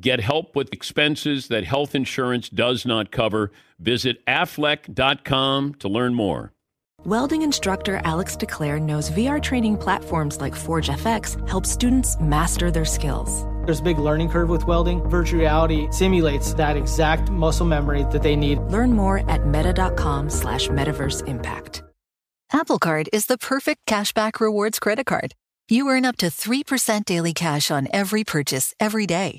Get help with expenses that health insurance does not cover. Visit aflac.com to learn more. Welding instructor Alex DeClaire knows VR training platforms like Forge FX help students master their skills. There's a big learning curve with welding. Virtual reality simulates that exact muscle memory that they need. Learn more at meta.com slash metaverse impact. Apple Card is the perfect cashback rewards credit card. You earn up to 3% daily cash on every purchase every day.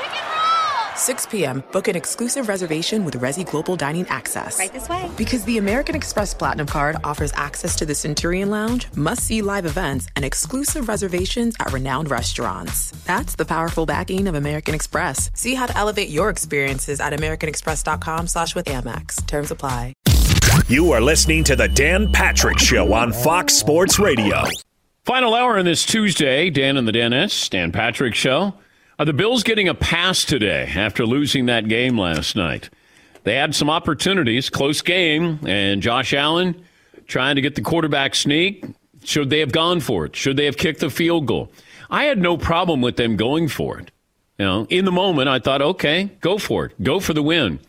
6 p.m., book an exclusive reservation with Resy Global Dining Access. Right this way. Because the American Express Platinum Card offers access to the Centurion Lounge, must see live events, and exclusive reservations at renowned restaurants. That's the powerful backing of American Express. See how to elevate your experiences at AmericanExpress.com slash with Amex. Terms apply. You are listening to the Dan Patrick Show on Fox Sports Radio. Final hour on this Tuesday, Dan and the Danettes, Dan Patrick Show. Are the Bills getting a pass today after losing that game last night? They had some opportunities, close game, and Josh Allen trying to get the quarterback sneak. Should they have gone for it? Should they have kicked the field goal? I had no problem with them going for it. You know, in the moment, I thought, okay, go for it, go for the win.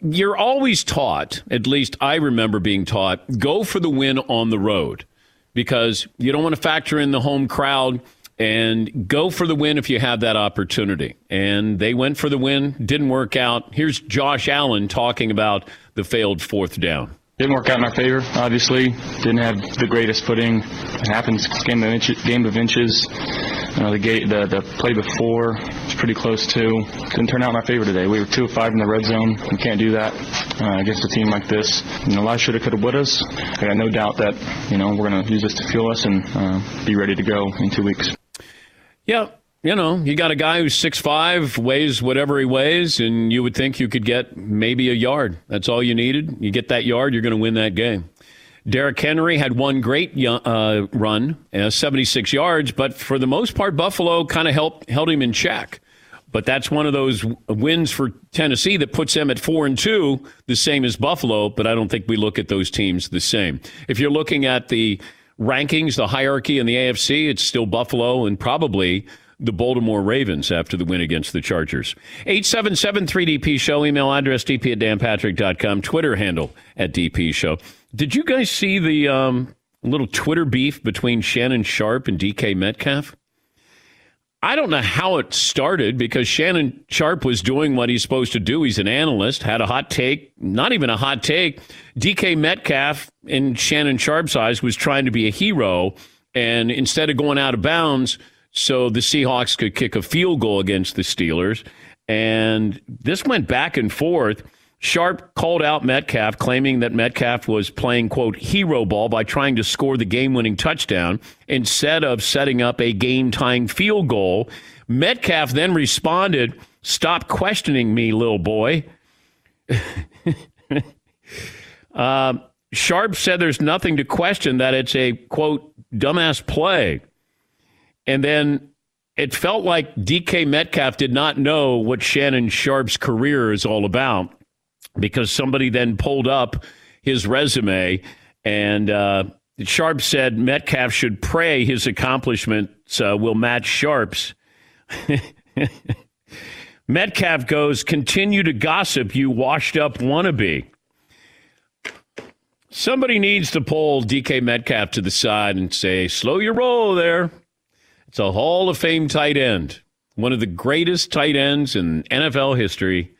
You're always taught, at least I remember being taught, go for the win on the road because you don't want to factor in the home crowd and go for the win if you have that opportunity. And they went for the win, didn't work out. Here's Josh Allen talking about the failed fourth down. Didn't work out in our favor, obviously. Didn't have the greatest footing. It happens game of inches. Game of inches. You know, the, gate, the, the play before was pretty close too. Didn't turn out in our favor today. We were two of five in the red zone. We can't do that uh, against a team like this. You know, a lot shoulda, coulda, wouldas. I got no doubt that you know we're going to use this to fuel us and uh, be ready to go in two weeks. Yeah, you know, you got a guy who's six five, weighs whatever he weighs, and you would think you could get maybe a yard. That's all you needed. You get that yard, you're going to win that game. Derrick Henry had one great uh, run, uh, 76 yards, but for the most part, Buffalo kind of helped held him in check. But that's one of those wins for Tennessee that puts them at four and two, the same as Buffalo. But I don't think we look at those teams the same. If you're looking at the rankings, the hierarchy in the AFC, it's still Buffalo and probably the Baltimore Ravens after the win against the Chargers. 877 3DP Show, email address dp at danpatrick.com, Twitter handle at DP Show. Did you guys see the um, little Twitter beef between Shannon Sharpe and DK Metcalf? I don't know how it started because Shannon Sharpe was doing what he's supposed to do. He's an analyst, had a hot take, not even a hot take. DK Metcalf, in Shannon Sharpe's eyes, was trying to be a hero. And instead of going out of bounds, so the Seahawks could kick a field goal against the Steelers. And this went back and forth. Sharpe called out Metcalf, claiming that Metcalf was playing, quote, hero ball by trying to score the game winning touchdown instead of setting up a game tying field goal. Metcalf then responded, Stop questioning me, little boy. uh, Sharpe said there's nothing to question, that it's a, quote, dumbass play. And then it felt like DK Metcalf did not know what Shannon Sharpe's career is all about because somebody then pulled up his resume and uh, Sharpe said Metcalf should pray his accomplishments uh, will match Sharpe's. Metcalf goes, continue to gossip, you washed up wannabe. Somebody needs to pull DK Metcalf to the side and say, slow your roll there. It's a Hall of Fame tight end, one of the greatest tight ends in NFL history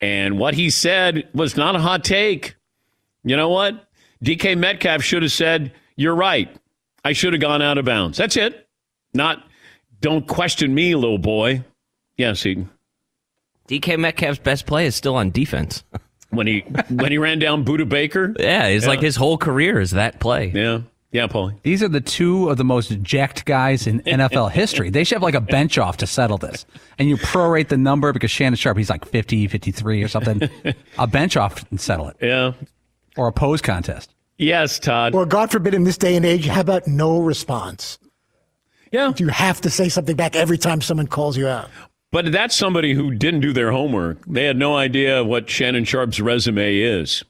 And what he said was not a hot take. You know what? DK Metcalf should have said, You're right. I should have gone out of bounds. That's it. Not, don't question me, little boy. Yes, he. DK Metcalf's best play is still on defense. When he when he ran down Budda Baker. Yeah, it's Yeah. like his whole career is that play. Yeah. Yeah, Paulie. These are the two of the most jacked guys in NFL history. They should have like a bench off to settle this. And you prorate the number because Shannon Sharpe, he's like 50, 53 or something. a bench off and settle it. Yeah. Or a pose contest. Yes, Todd. Or God forbid, in this day and age, how about no response? Yeah. Do you have to say something back every time someone calls you out? But that's somebody who didn't do their homework. They had no idea what Shannon Sharpe's resume is.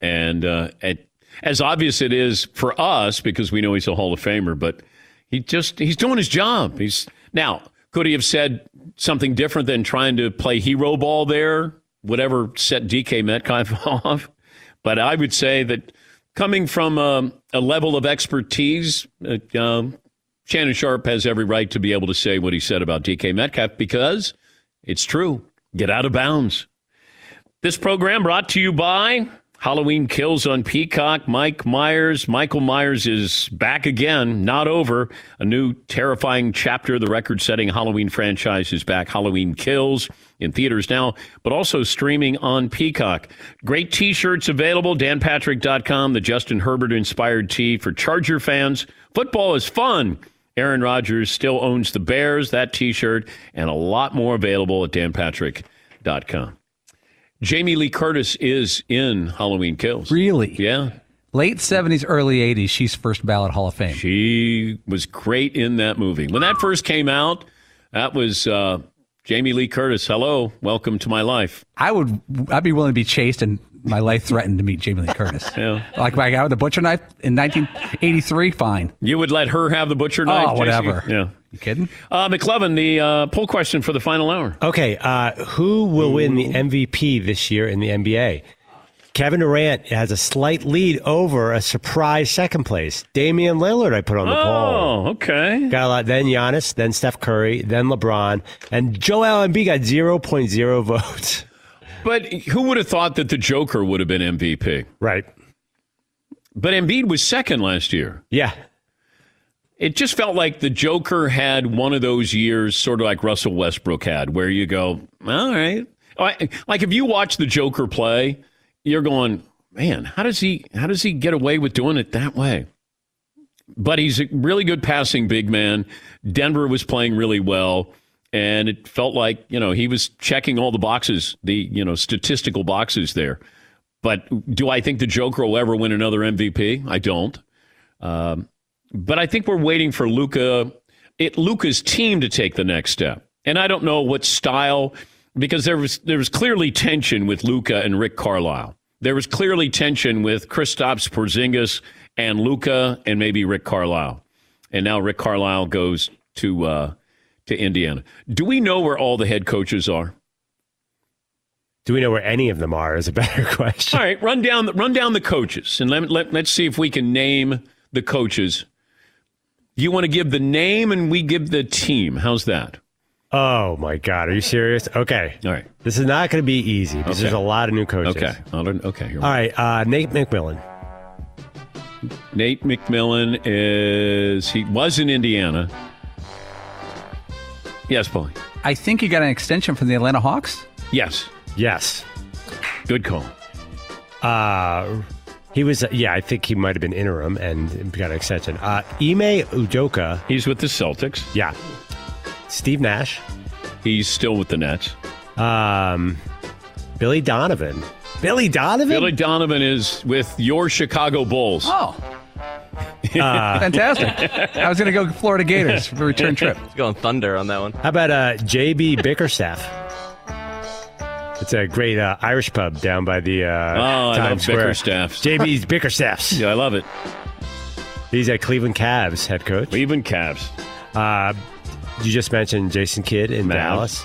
And uh, it, as obvious it is for us because we know he's a Hall of Famer, but he just he's doing his job. He's now could he have said something different than trying to play hero ball there, whatever set DK Metcalf off? But I would say that coming from um, a level of expertise, uh, um, Shannon Sharpe has every right to be able to say what he said about DK Metcalf because it's true. Get out of bounds. This program brought to you by Halloween Kills on Peacock. Mike Myers. Michael Myers is back again, not over. A new terrifying chapter. of The record setting Halloween franchise is back. Halloween Kills in theaters now, but also streaming on Peacock. Great t shirts available. DanPatrick.com, the Justin Herbert inspired tee for Charger fans. Football is fun. Aaron Rodgers still owns the Bears, that t shirt, and a lot more available at danpatrick.com. Jamie Lee Curtis is in Halloween Kills. Really? Yeah. Late 70s, early 80s, she's first ballot Hall of Fame. She was great in that movie. When that first came out, that was uh, Jamie Lee Curtis. Hello, welcome to my life. I would, I'd be willing to be chased and my life threatened to meet Jamie Lee Curtis. Yeah. Like my guy with the butcher knife in 1983, fine. You would let her have the butcher knife? Oh, whatever. Yeah. You kidding? Uh, McLovin, the uh, poll question for the final hour. Okay, uh, who will win the MVP this year in the NBA? Kevin Durant has a slight lead over a surprise second place. Damian Lillard, I put on the poll. Oh, okay. Got a lot. Then Giannis, then Steph Curry, then LeBron, and Joel Embiid got 0.0 votes. But who would have thought that the Joker would have been MVP? Right. But Embiid was second last year. Yeah. It just felt like the Joker had one of those years, sort of like Russell Westbrook had, where you go, all right. Like if you watch the Joker play, you're going, man, how does he how does he get away with doing it that way? But he's a really good passing big man. Denver was playing really well, and it felt like you know he was checking all the boxes, the you know statistical boxes there. But do I think the Joker will ever win another MVP? I don't. Um, but I think we're waiting for Luka, it Luka's team to take the next step. And I don't know what style, because there was there was clearly tension with Luka and Rick Carlisle. There was clearly tension with Kristaps Porzingis and Luka and maybe Rick Carlisle. And now Rick Carlisle goes to uh, to Indiana. Do we know where all the head coaches are? Do we know where any of them are? Is a better question. All right, run down the, run down the coaches, and let, let let's see if we can name the coaches. You want to give the name, and we give the team. How's that? Oh my God! Are you serious? Okay. All right. This is not going to be easy because Okay. there's a lot of new coaches. Okay. I'll learn- Okay. Here All right. Uh, Nate McMillan. Nate McMillan is he was in Indiana. Yes, Paul. I think he got an extension from the Atlanta Hawks. Yes. Yes. Good call. Uh, he was. yeah, I think he might have been interim and got an extension. Uh, Ime Udoka. He's with the Celtics. Yeah. Steve Nash. He's still with the Nets. Um, Billy Donovan. Billy Donovan. Billy Donovan is with your Chicago Bulls. Oh, Uh, fantastic. I was going to go Florida Gators for a return trip. He's going Thunder on that one. How about uh, JB Bickerstaff? It's a great uh, Irish pub down by the uh, Oh, I love Times Square. Bickerstaffs. JB's Bickerstaffs. Yeah, I love it. He's at Cleveland Cavs head coach. Cleveland Cavs. Uh, you just mentioned Jason Kidd in Mavs. Dallas.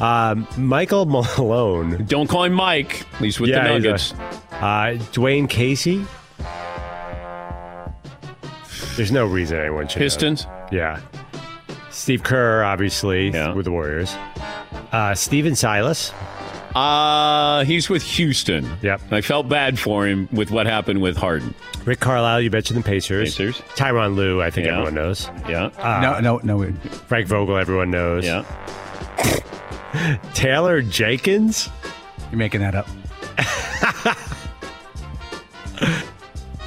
Um, Michael Malone. Don't call him Mike. He's with Yeah, the he's a- Nuggets. Uh, Dwane Casey. There's no reason anyone should. know. Pistons. Yeah. Steve Kerr, obviously, Yeah. with the Warriors. Uh, Stephen Silas. Uh, he's with Houston. Yep. I felt bad for him with what happened with Harden. Rick Carlisle, you mentioned the Pacers. Pacers. Tyronn Lue, I think Yeah. everyone knows. Yeah. Uh, no, no, no. we- Frank Vogel, everyone knows. Yeah. Taylor Jenkins. You're making that up.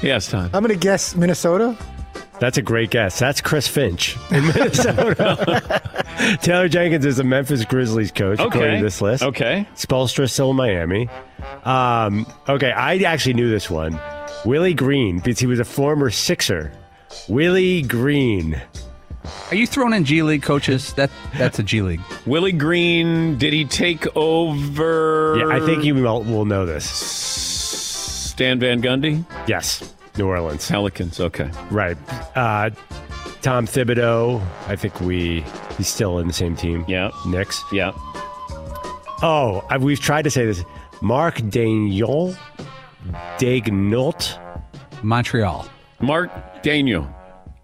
Yes, Todd. I'm going to guess Minnesota. That's a great guess. That's Chris Finch in Minnesota. Taylor Jenkins is a Memphis Grizzlies coach, according Okay. to this list. Okay. Spoelstra still in Miami. Um, okay, I actually knew this one. Willie Green, because he was a former Sixer. Willie Green. Are you throwing in G League coaches? That that's a G League. Willie Green, did he take over? Yeah, I think you will, will know this. Stan Van Gundy? Yes, New Orleans. Pelicans, okay. Right. Uh, Tom Thibodeau, I think we he's still in the same team. Yeah. Knicks. Yeah. Oh, I, we've tried to say this. Mark Daniel, Daigneault, Montreal. Mark Daniel.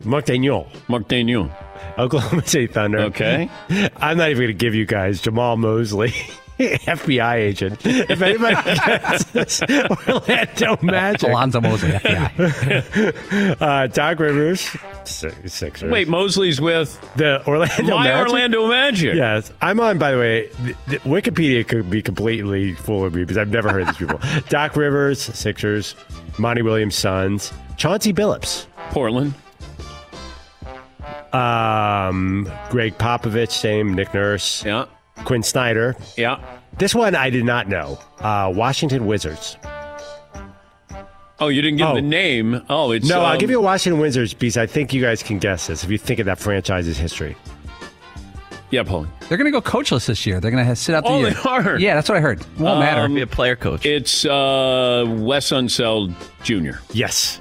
Mark Daniel, Mark Daniel. Oklahoma City Thunder. Okay. I'm not even going to give you guys Jamal Mosley, FBI agent. If anybody gets this, Orlando Magic. Alonzo Mosley, FBI. Uh, Doc Rivers, Si- Sixers. Wait, Mosley's with the Orlando my Magic. Orlando Magic. Yes, I'm on. By the way, th- th- Wikipedia could be completely full of me because I've never heard of these people. Doc Rivers, Sixers, Monty Williams, Suns, Chauncey Billups, Portland. um, Gregg Popovich, same, Nick Nurse, Yeah. Quin Snyder. Yeah. This one I did not know. Uh, Washington Wizards. Oh, you didn't give Oh. the name. Oh, it's No, I'll um, give you a Washington Wizards because I think you guys can guess this if you think of that franchise's history. Yeah, Paul. They're going to go coachless this year. They're going to sit out the Oh, year. they are. Yeah, that's what I heard. Won't matter. Um, Be a player coach. It's uh, Wes Unseld Jr. Yes.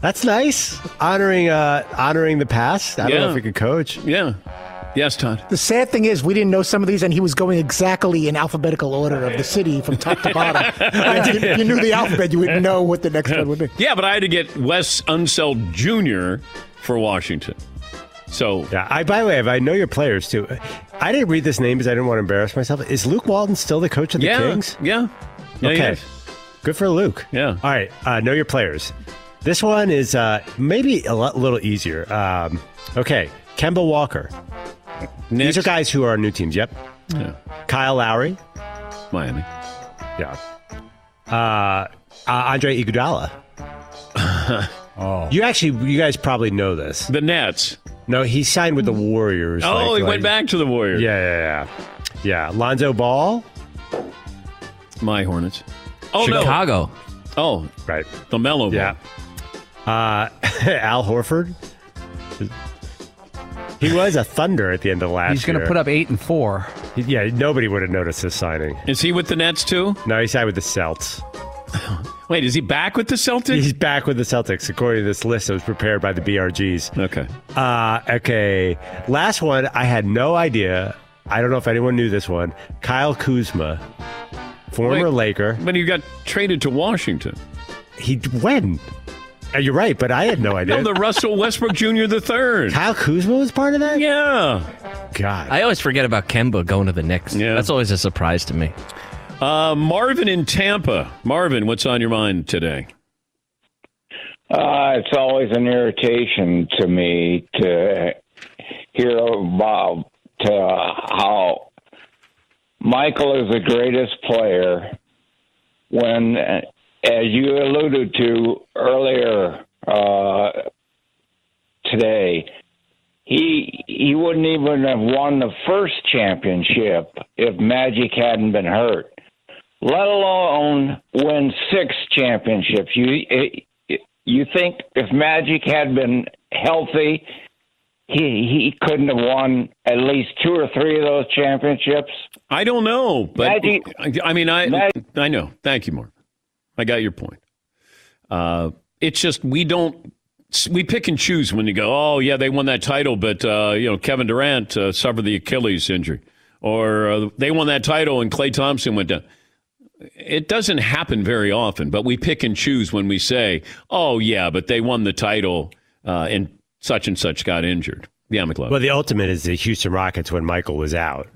That's nice. Honoring uh honoring the past. I don't know if we could coach. Yeah. Yes, Todd. The sad thing is, we didn't know some of these, and he was going exactly in alphabetical order of the city from top to bottom. And if you, you knew the alphabet, you would know what the next one would be. Yeah, but I had to get Wes Unseld Jr. for Washington. So Yeah. I by the way, I know your players too. I didn't read this name because I didn't want to embarrass myself. Is Luke Walton still the coach of the yeah, Kings? yeah, yeah. he okay. is. Good for Luke. Yeah. All right. Uh, know your players. This one is uh, maybe a lot, little easier. Um, okay. Kemba Walker. Knicks. These are guys who are on new teams. Yep. Yeah. Kyle Lowry. Miami. Yeah. Uh, uh, Andre Iguodala. oh. You actually, you guys probably know this. The Nets. No, he signed with the Warriors. Oh, like- he like- went back to the Warriors. Yeah, yeah, yeah. Yeah. Lonzo Ball. My Hornets. Oh Chicago. no. Oh, Right. the Mellow. Ball. Yeah. Uh, Al Horford. He was a Thunder at the end of last He's going to put up eight and four. Yeah, nobody would have noticed this signing. Is he with the Nets too? No, he signed with the Celts. Wait, is he back with the Celtics? He's back with the Celtics, according to this list that was prepared by the BRGs. Okay. Uh, okay. Last one, I had no idea. I don't know if anyone knew this one. Kyle Kuzma, former Wait. Laker. But he got traded to Washington. He when? Uh, You're right, but I had no idea. No, the Russell Westbrook Jr. the third. Kyle Kuzma was part of that. Yeah. God. I always forget about Kemba going to the Knicks. Yeah. That's always a surprise to me. Uh, Marvin in Tampa. Marvin, what's on your mind today? Uh, it's always an irritation to me to hear about uh, how Michael is the greatest player when, uh, as you alluded to earlier uh, today, he he wouldn't even have won the first championship if Magic hadn't been hurt, let alone win six championships. You you think if Magic had been healthy, he he couldn't have won at least two or three of those championships? I don't know, but Magic- I, mean, I Magic- I know. Thank you, Mark. I got your point. Uh, it's just we don't we pick and choose when you go. Oh yeah, they won that title, but uh, you know Kevin Durant uh, suffered the Achilles injury, or uh, they won that title and Klay Thompson went down. It doesn't happen very often, but we pick and choose when we say, "Oh yeah, but they won the title uh, and such and such got injured." Yeah, McLeod. Well, the ultimate is the Houston Rockets when Michael was out.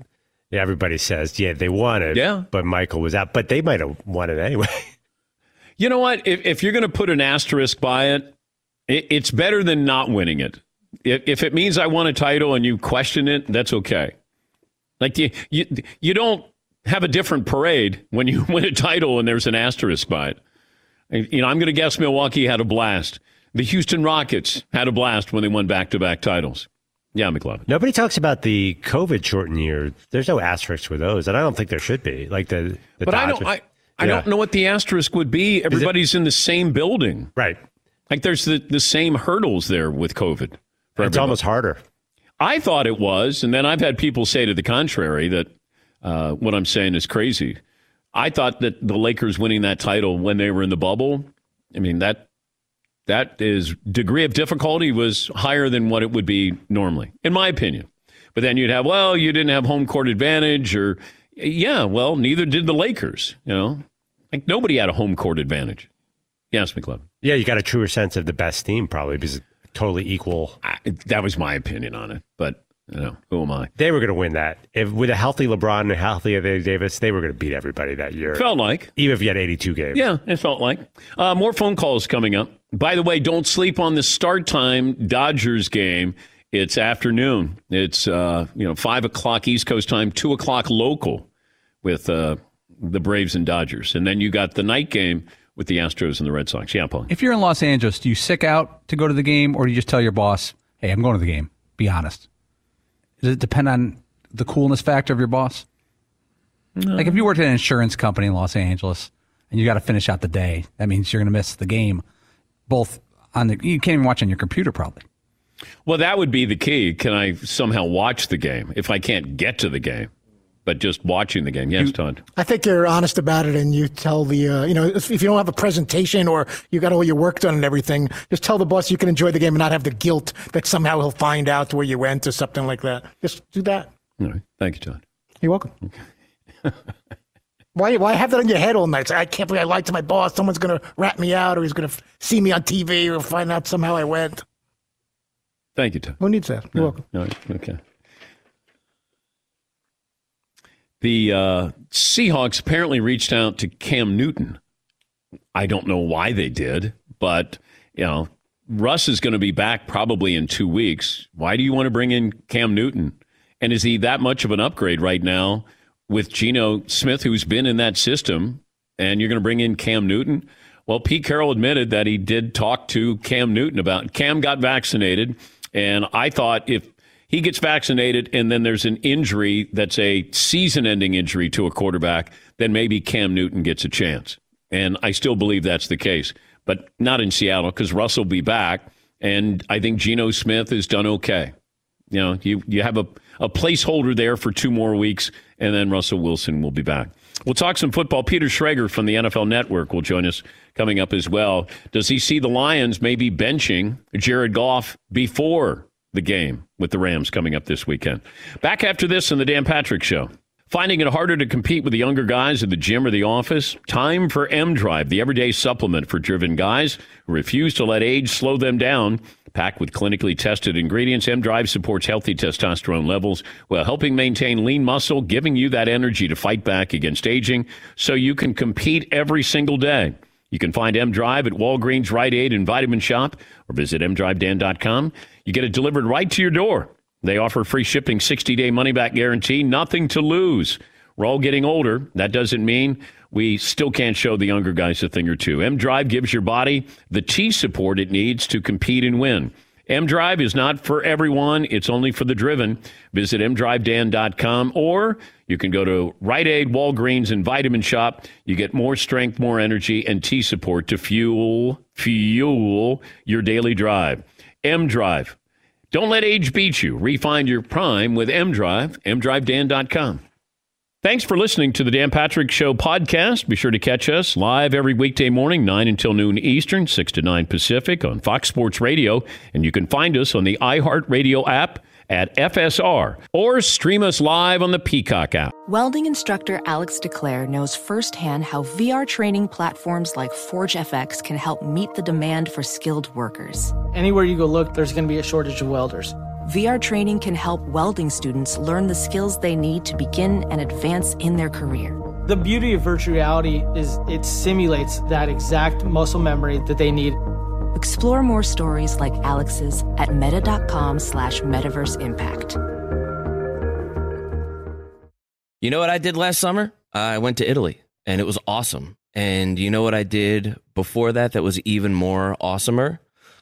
Everybody says, yeah, they won it. Yeah. But Michael was out. But they might have won it anyway. You know what? If, if you're going to put an asterisk by it, it, it's better than not winning it. If, if it means I won a title and you question it, that's okay. Like you, you, you don't have a different parade when you win a title and there's an asterisk by it. You know, I'm going to guess Milwaukee had a blast. The Houston Rockets had a blast when they won back to back titles. Yeah, McLovin. Nobody talks about the COVID shortened year. There's no asterisks for those, and I don't think there should be. Like the, the but I Dodgers- don't. I, I don't know what the asterisk would be. Everybody's in the same building, right? Like there's the, the same hurdles there with COVID. For It's everybody. almost harder. I thought it was, and then I've had people say to the contrary that uh, what I'm saying is crazy. I thought that the Lakers winning that title when they were in the bubble, I mean that that is degree of difficulty was higher than what it would be normally, in my opinion. But then you'd have, well, you didn't have home court advantage, or yeah, well, neither did the Lakers. You know, like nobody had a home court advantage. Yes, McLovin. Yeah, you got a truer sense of the best team probably because it's totally equal. I, that was my opinion on it, but you know, who am I? They were going to win that. If with a healthy LeBron and a healthy Anthony Davis, they were going to beat everybody that year. Felt like. Even if you had 82 games. Yeah, it felt like. Uh, more phone calls coming up. By the way, don't sleep on the start time Dodgers game. It's afternoon. It's uh, you know five o'clock East Coast time, two o'clock local, with uh, the Braves and Dodgers, and then you got the night game with the Astros and the Red Sox. Yeah, Paul. If you're in Los Angeles, do you sick out to go to the game, or do you just tell your boss, "Hey, I'm going to the game"? Be honest. Does it depend on the coolness factor of your boss? Like if you worked at an insurance company in Los Angeles and you got to finish out the day, that means you're going to miss the game. Both on the you can't even watch on your computer probably. Well, that would be the key. Can I somehow watch the game if I can't get to the game, but just watching the game? Yes, Todd. I think you're honest about it, and you tell the, uh, you know, if, if you don't have a presentation or you got all your work done and everything, just tell the boss you can enjoy the game and not have the guilt that somehow he'll find out where you went or something like that. Just do that. All right. Thank you, Todd. You're welcome. why, why have that on your head all night? I can't believe I lied to my boss. Someone's going to rat me out, or he's going to see me on TV, or find out somehow I went. Thank you, Todd. Who needs that? You're welcome. All right. Okay. The uh, Seahawks apparently reached out to Cam Newton. I don't know why they did, but you know, Russ is going to be back probably in two weeks. Why do you want to bring in Cam Newton? And is he that much of an upgrade right now with Geno Smith, who's been in that system, and you're going to bring in Cam Newton? Well, Pete Carroll admitted that he did talk to Cam Newton about. Cam got vaccinated, and I thought if he gets vaccinated and then there's an injury that's a season-ending injury to a quarterback, then maybe Cam Newton gets a chance. And I still believe that's the case, but not in Seattle because Russell will be back, and I think Geno Smith has done okay. You know, you you have a, a placeholder there for two more weeks, and then Russell Wilson will be back. We'll talk some football. Peter Schrager from the NFL Network will join us coming up as well. Does he see the Lions maybe benching Jared Goff before the game with the Rams coming up this weekend? Back after this on the Dan Patrick Show. Finding it harder to compete with the younger guys at the gym or the office? Time for M Drive, the everyday supplement for driven guys who refuse to let age slow them down. Packed with clinically tested ingredients, M Drive supports healthy testosterone levels while helping maintain lean muscle, giving you that energy to fight back against aging so you can compete every single day. You can find M Drive at Walgreens, Rite Aid, and Vitamin Shoppe, or visit mdrivedan.com. You get it delivered right to your door. They offer free shipping, 60 day money back guarantee, nothing to lose. We're all getting older. That doesn't mean we still can't show the younger guys a thing or two. M Drive gives your body the T support it needs to compete and win. M Drive is not for everyone, it's only for the driven. Visit mdrivedan.com or you can go to Rite Aid, Walgreens, and Vitamin Shoppe. You get more strength, more energy, and T support to fuel, fuel your daily drive. M Drive. Don't let age beat you. Refine your prime with M Drive, mdrivedan.com. Thanks for listening to the Dan Patrick Show podcast. Be sure to catch us live every weekday morning, 9 until noon Eastern, 6 to 9 Pacific on Fox Sports Radio. And you can find us on the iHeartRadio app at FSR or stream us live on the Peacock app. Welding instructor Alex DeClaire knows firsthand how VR training platforms like ForgeFX can help meet the demand for skilled workers. Anywhere you go look, there's going to be a shortage of welders. VR training can help welding students learn the skills they need to begin and advance in their career. The beauty of virtual reality is it simulates that exact muscle memory that they need. Explore more stories like Alex's at meta.com slash metaverse impact. You know what I did last summer? I went to Italy and it was awesome. And you know what I did before that that was even more awesomer?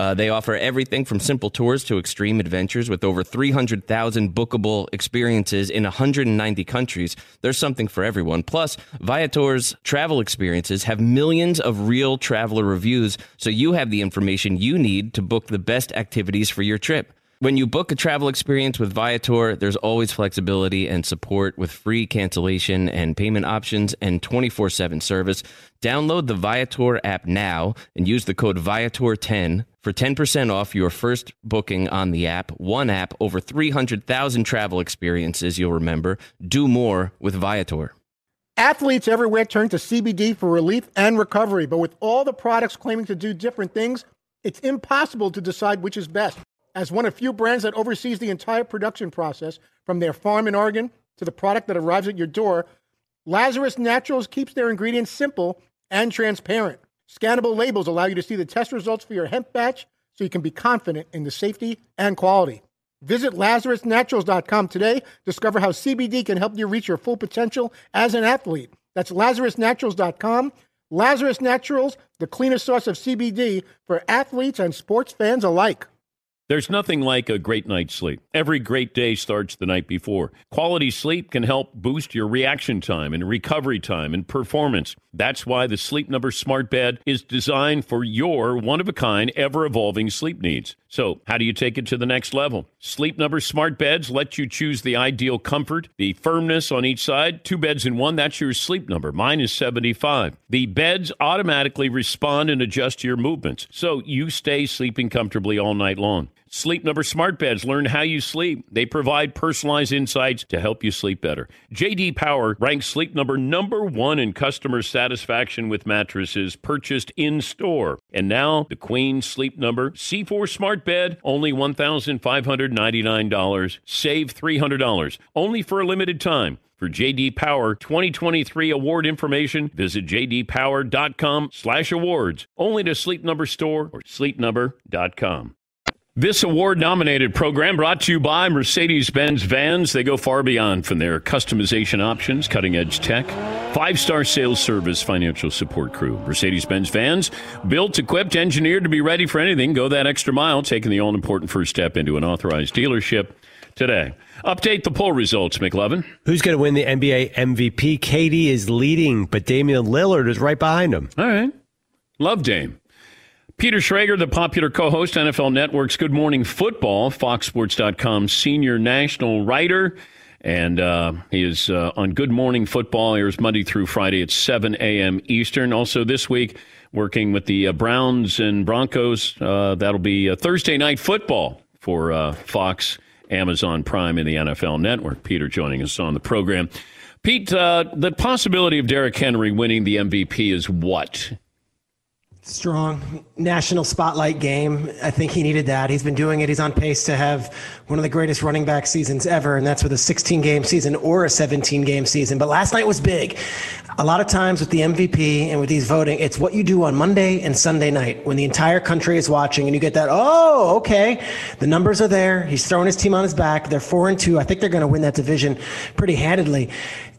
Uh, they offer everything from simple tours to extreme adventures with over 300,000 bookable experiences in 190 countries. There's something for everyone. Plus, Viator's travel experiences have millions of real traveler reviews, so you have the information you need to book the best activities for your trip. When you book a travel experience with Viator, there's always flexibility and support with free cancellation and payment options and 24 7 service. Download the Viator app now and use the code Viator10 for 10% off your first booking on the app. One app, over 300,000 travel experiences you'll remember. Do more with Viator. Athletes everywhere turn to CBD for relief and recovery, but with all the products claiming to do different things, it's impossible to decide which is best. As one of few brands that oversees the entire production process, from their farm in Oregon to the product that arrives at your door, Lazarus Naturals keeps their ingredients simple and transparent. Scannable labels allow you to see the test results for your hemp batch so you can be confident in the safety and quality. Visit LazarusNaturals.com today. Discover how CBD can help you reach your full potential as an athlete. That's LazarusNaturals.com. Lazarus Naturals, the cleanest source of CBD for athletes and sports fans alike. There's nothing like a great night's sleep. Every great day starts the night before. Quality sleep can help boost your reaction time and recovery time and performance. That's why the Sleep Number Smart Bed is designed for your one of a kind, ever evolving sleep needs. So, how do you take it to the next level? Sleep Number Smart Beds let you choose the ideal comfort, the firmness on each side. Two beds in one, that's your sleep number. Mine is 75. The beds automatically respond and adjust to your movements, so you stay sleeping comfortably all night long. Sleep Number Smart Beds learn how you sleep. They provide personalized insights to help you sleep better. JD Power ranks Sleep Number number 1 in customer satisfaction with mattresses purchased in store. And now, the Queen Sleep Number C4 Smart Bed, only $1,599. Save $300. Only for a limited time. For JD Power 2023 award information, visit jdpower.com/awards. Only to Sleep Number store or sleepnumber.com. This award nominated program brought to you by Mercedes Benz Vans. They go far beyond from their customization options, cutting edge tech, five star sales service, financial support crew. Mercedes Benz Vans, built, equipped, engineered to be ready for anything. Go that extra mile, taking the all important first step into an authorized dealership today. Update the poll results, McLovin. Who's going to win the NBA MVP? KD is leading, but Damian Lillard is right behind him. All right. Love Dame. Peter Schrager, the popular co host, NFL Network's Good Morning Football, FoxSports.com senior national writer. And uh, he is uh, on Good Morning Football, airs Monday through Friday at 7 a.m. Eastern. Also, this week, working with the uh, Browns and Broncos. Uh, that'll be Thursday night football for uh, Fox, Amazon Prime, and the NFL Network. Peter joining us on the program. Pete, uh, the possibility of Derrick Henry winning the MVP is what? Strong national spotlight game. I think he needed that. He's been doing it. He's on pace to have one of the greatest running back seasons ever, and that's with a 16 game season or a 17 game season. But last night was big. A lot of times with the MVP and with these voting, it's what you do on Monday and Sunday night when the entire country is watching and you get that, oh, okay, the numbers are there. He's throwing his team on his back. They're four and two. I think they're going to win that division pretty handedly.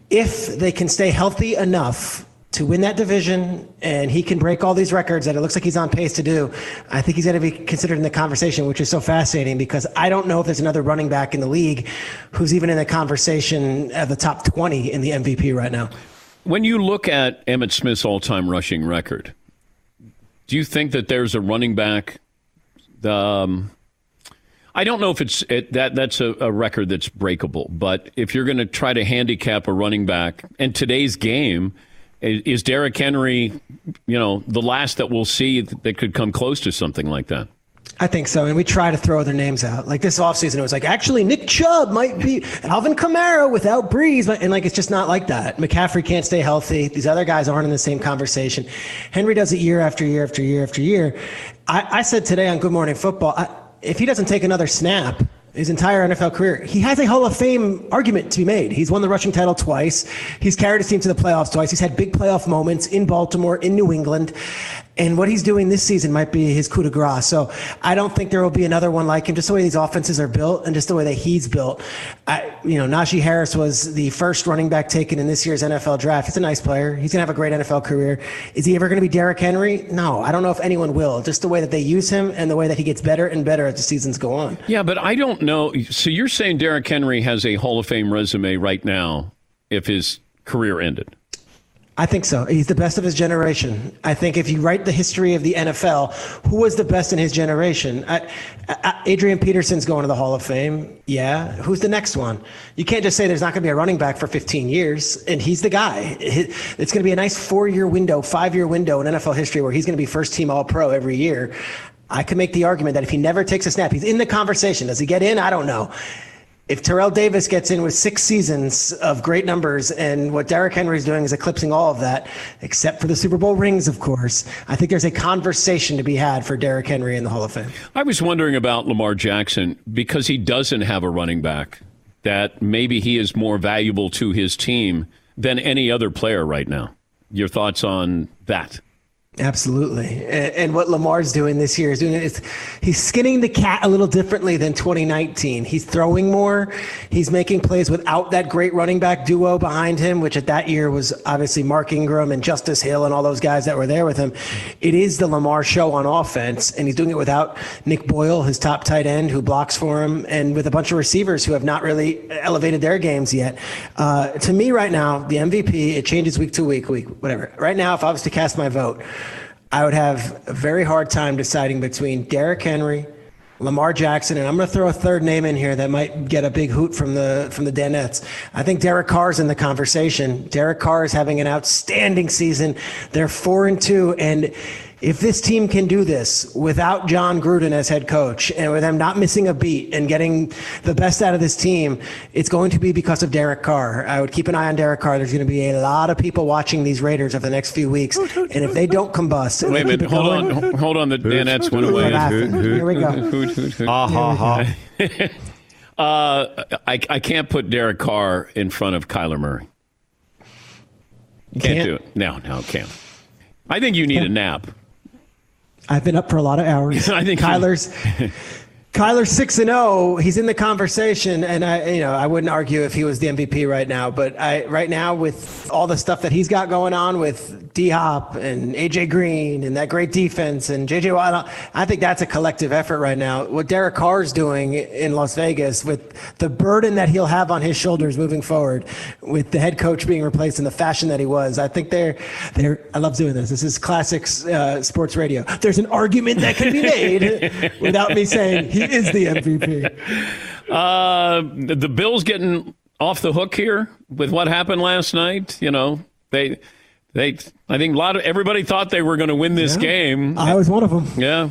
If they can stay healthy enough to win that division and he can break all these records that it looks like he's on pace to do, I think he's going to be considered in the conversation, which is so fascinating because I don't know if there's another running back in the league who's even in the conversation at the top 20 in the MVP right now. When you look at Emmitt Smith's all time rushing record, do you think that there's a running back? Um, I don't know if it's it, that that's a, a, record that's breakable, but if you're going to try to handicap a running back in today's game, is Derrick Henry, you know, the last that we'll see that could come close to something like that? I think so. And we try to throw other names out. Like this offseason, it was like, actually, Nick Chubb might be Alvin Kamara without Brees. And like, it's just not like that. McCaffrey can't stay healthy. These other guys aren't in the same conversation. Henry does it year after year after year after year. I, I said today on Good Morning Football, I, if he doesn't take another snap, his entire NFL career. He has a Hall of Fame argument to be made. He's won the rushing title twice. He's carried his team to the playoffs twice. He's had big playoff moments in Baltimore, in New England. And what he's doing this season might be his coup de grace. So I don't think there will be another one like him. Just the way these offenses are built and just the way that he's built. I, you know, Najee Harris was the first running back taken in this year's NFL draft. He's a nice player. He's going to have a great NFL career. Is he ever going to be Derrick Henry? No, I don't know if anyone will. Just the way that they use him and the way that he gets better and better as the seasons go on. Yeah, but I don't know. So you're saying Derrick Henry has a Hall of Fame resume right now if his career ended? I think so. He's the best of his generation. I think if you write the history of the NFL, who was the best in his generation? I, I, Adrian Peterson's going to the Hall of Fame. Yeah. Who's the next one? You can't just say there's not going to be a running back for 15 years, and he's the guy. It's going to be a nice four year window, five year window in NFL history where he's going to be first team All Pro every year. I can make the argument that if he never takes a snap, he's in the conversation. Does he get in? I don't know if Terrell Davis gets in with six seasons of great numbers and what Derrick Henry is doing is eclipsing all of that, except for the Super Bowl rings, of course, I think there's a conversation to be had for Derrick Henry in the Hall of Fame. I was wondering about Lamar Jackson because he doesn't have a running back, that maybe he is more valuable to his team than any other player right now. Your thoughts on that? Absolutely. And, and, what Lamar's doing this year is doing is he's skinning the cat a little differently than 2019. He's throwing more. He's making plays without that great running back duo behind him, which at that year was obviously Mark Ingram and Justice Hill and all those guys that were there with him. It is the Lamar show on offense, and he's doing it without Nick Boyle, his top tight end, who blocks for him, and with a bunch of receivers who have not really elevated their games yet. Uh, to me, right now, the MVP, it changes week to week, week, whatever. Right now, if I was to cast my vote, I would have a very hard time deciding between Derrick Henry, Lamar Jackson, and I'm going to throw a third name in here that might get a big hoot from the from the Danettes. I think Derek Carr's in the conversation. Derek Carr is having an outstanding season. They're four and two, and if this team can do this without Jon Gruden as head coach and with them not missing a beat and getting the best out of this team, it's going to be because of Derek Carr. I would keep an eye on Derek Carr. There's going to be a lot of people watching these Raiders over the next few weeks, and if they don't combust, wait a minute, hold going, on, hold on. The Danettes went away. Here we go. Ha ha ha. Uh, I, I can't put Derek Carr in front of Kyler Murray. Can't, can't, do it. No, no, can't. I think you need a nap. I've been up for a lot of hours. I think Kyler's Kyler's six and zero. Oh, he's in the conversation, and I, you know, I wouldn't argue if he was the MVP right now. But I, right now, with all the stuff that he's got going on with D Hop and AJ Green and that great defense and JJ Watt, I think that's a collective effort right now. What Derek Carr's doing in Las Vegas with the burden that he'll have on his shoulders moving forward, with the head coach being replaced in the fashion that he was, I think they're, they're. I love doing this. This is classic uh, sports radio. There's an argument that can be made without me saying he is the MVP. Uh, the Bills getting off the hook here with what happened last night. You know, they they I think a lot of everybody thought they were going to win this yeah. game. I was one of them. Yeah.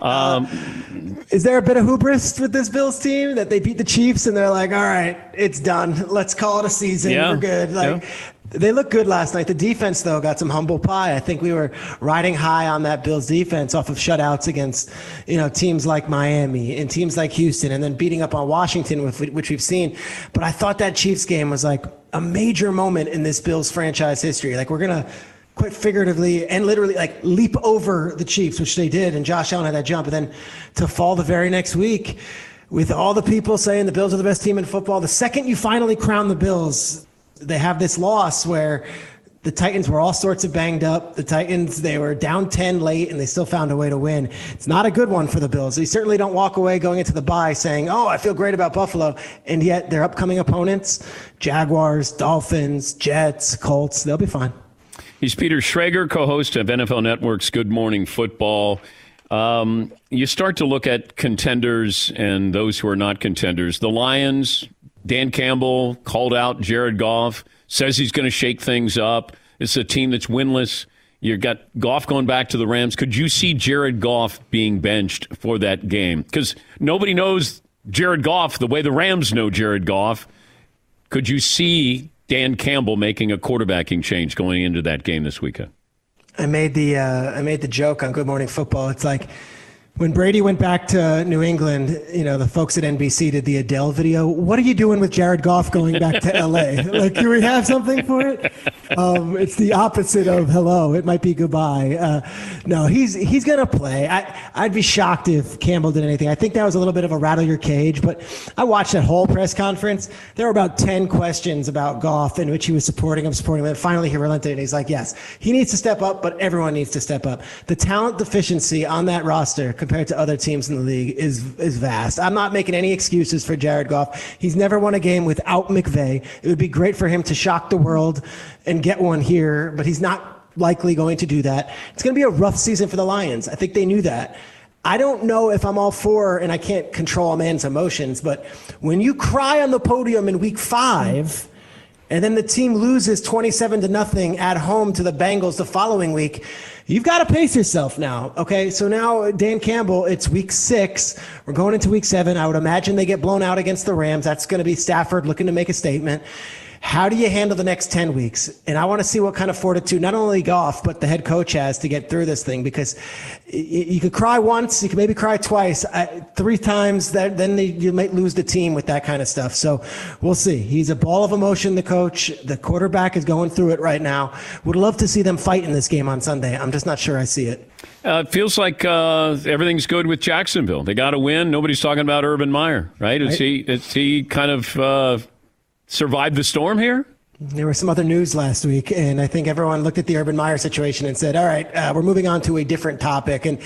Um, uh, is there a bit of hubris with this Bills team that they beat the Chiefs and they're like, all right, it's done. Let's call it a season. Yeah. We're good. Like, yeah. They looked good last night. The defense, though, got some humble pie. I think we were riding high on that Bills defense off of shutouts against, you know, teams like Miami and teams like Houston, and then beating up on Washington, which we've seen. But I thought that Chiefs game was like a major moment in this Bills franchise history. Like we're gonna quite figuratively and literally like leap over the Chiefs, which they did, and Josh Allen had that jump, and then to fall the very next week with all the people saying the Bills are the best team in football. The second you finally crown the Bills, they have this loss where The Titans were all sorts of banged up. The Titans, they were down 10 late and they still found a way to win. It's not a good one for the Bills. They certainly don't walk away going into the bye saying, oh, I feel great about Buffalo. And yet their upcoming opponents, Jaguars, Dolphins, Jets, Colts, they'll be fine. He's Peter Schrager, co host of NFL Network's Good Morning Football. Um, you start to look at contenders and those who are not contenders. The Lions, Dan Campbell called out Jared Goff says he's going to shake things up. It's a team that's winless. You've got Goff going back to the Rams. Could you see Jared Goff being benched for that game? Because nobody knows Jared Goff the way the Rams know Jared Goff. Could you see Dan Campbell making a quarterbacking change going into that game this weekend? I made the uh, I made the joke on Good Morning Football. It's like when Brady went back to New England, you know, the folks at NBC did the Adele video. What are you doing with Jared Goff going back to LA? like, can we have something for it? Um, it's the opposite of hello. It might be goodbye. Uh, no, he's he's gonna play. I I'd be shocked if Campbell did anything. I think that was a little bit of a rattle your cage. But I watched that whole press conference. There were about ten questions about Goff in which he was supporting him, supporting him. Finally, he relented and he's like, "Yes, he needs to step up, but everyone needs to step up." The talent deficiency on that roster compared to other teams in the league is is vast. I'm not making any excuses for Jared Goff. He's never won a game without McVay. It would be great for him to shock the world and get one here, but he's not likely going to do that. It's going to be a rough season for the Lions. I think they knew that. I don't know if I'm all for, and I can't control a man's emotions, but when you cry on the podium in week five, and then the team loses 27 to nothing at home to the Bengals the following week, You've got to pace yourself now. Okay. So now, Dan Campbell, it's week six. We're going into week seven. I would imagine they get blown out against the Rams. That's going to be Stafford looking to make a statement. How do you handle the next 10 weeks? And I want to see what kind of fortitude not only Goff, but the head coach has to get through this thing because you could cry once, you could maybe cry twice, three times, that, then you might lose the team with that kind of stuff. So we'll see. He's a ball of emotion, the coach. The quarterback is going through it right now. Would love to see them fight in this game on Sunday. I'm just not sure I see it. Uh, it feels like uh, everything's good with Jacksonville. They got to win. Nobody's talking about Urban Meyer, right? Is right. he is he kind of uh, survived the storm here? There was some other news last week, and I think everyone looked at the Urban Meyer situation and said, all right, uh, we're moving on to a different topic. And